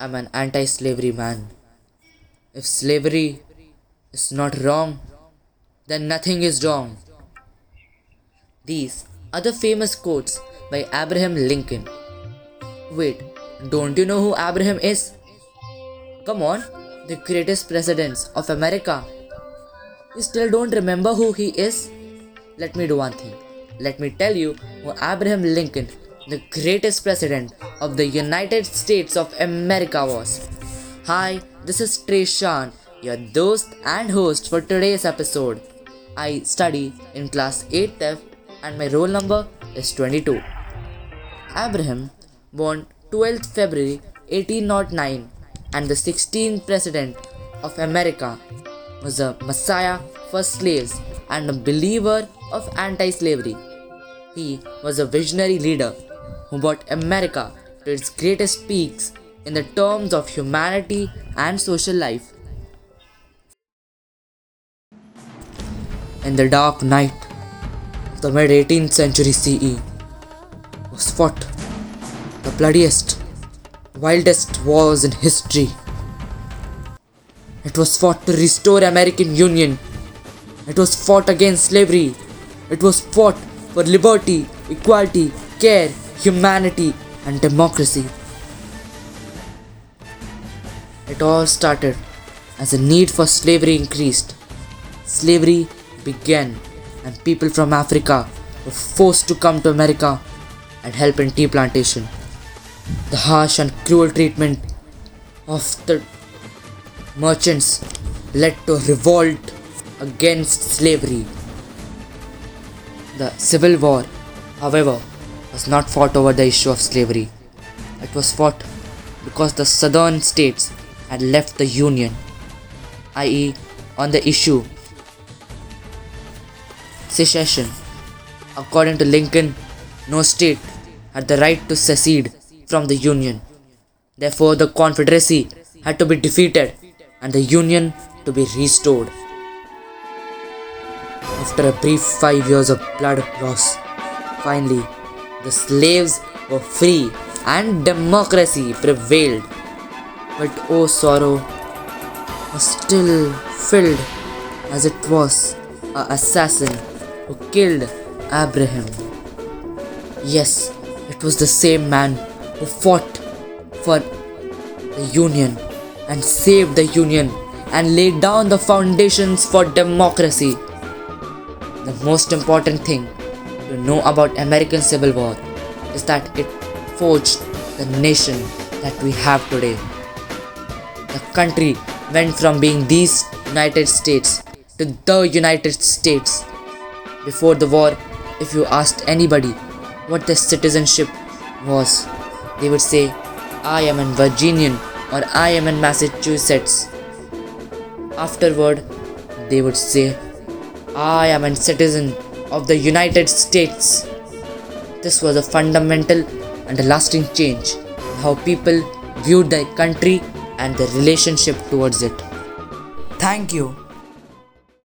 I'm an anti slavery man. If slavery is not wrong, then nothing is wrong. These are the famous quotes by Abraham Lincoln. Wait, don't you know who Abraham is? Come on, the greatest president of America. You still don't remember who he is? Let me do one thing. Let me tell you who Abraham Lincoln, the greatest president of the United States of America was. Hi, this is Treshan, your host and host for today's episode. I study in class 8F and my roll number is 22. Abraham, born 12th February 1809 and the 16th President of America, was a messiah for slaves and a believer of anti slavery. He was a visionary leader who brought America to its greatest peaks in the terms of humanity and social life. In the dark night of the mid 18th century CE was fought the bloodiest, wildest wars in history. It was fought to restore American Union. It was fought against slavery. It was fought for liberty, equality, care, humanity, and democracy. It all started as the need for slavery increased. Slavery began, and people from Africa were forced to come to America and help in tea plantation. The harsh and cruel treatment of the merchants led to a revolt against slavery. The Civil War, however, was not fought over the issue of slavery. It was fought because the southern states had left the Union, i.e., on the issue secession. According to Lincoln, no state had the right to secede from the Union. Therefore, the Confederacy had to be defeated and the Union to be restored. After a brief five years of blood loss, finally, the slaves were free and democracy prevailed. But oh sorrow, was still filled as it was a assassin who killed Abraham. Yes, it was the same man who fought for the Union and saved the Union and laid down the foundations for democracy. The most important thing to know about American Civil War is that it forged the nation that we have today. The country went from being these United States to the United States. Before the war, if you asked anybody what their citizenship was, they would say, I am an Virginian or I am in Massachusetts. Afterward, they would say, I am a citizen of the United States. This was a fundamental and a lasting change in how people viewed their country and their relationship towards it. Thank you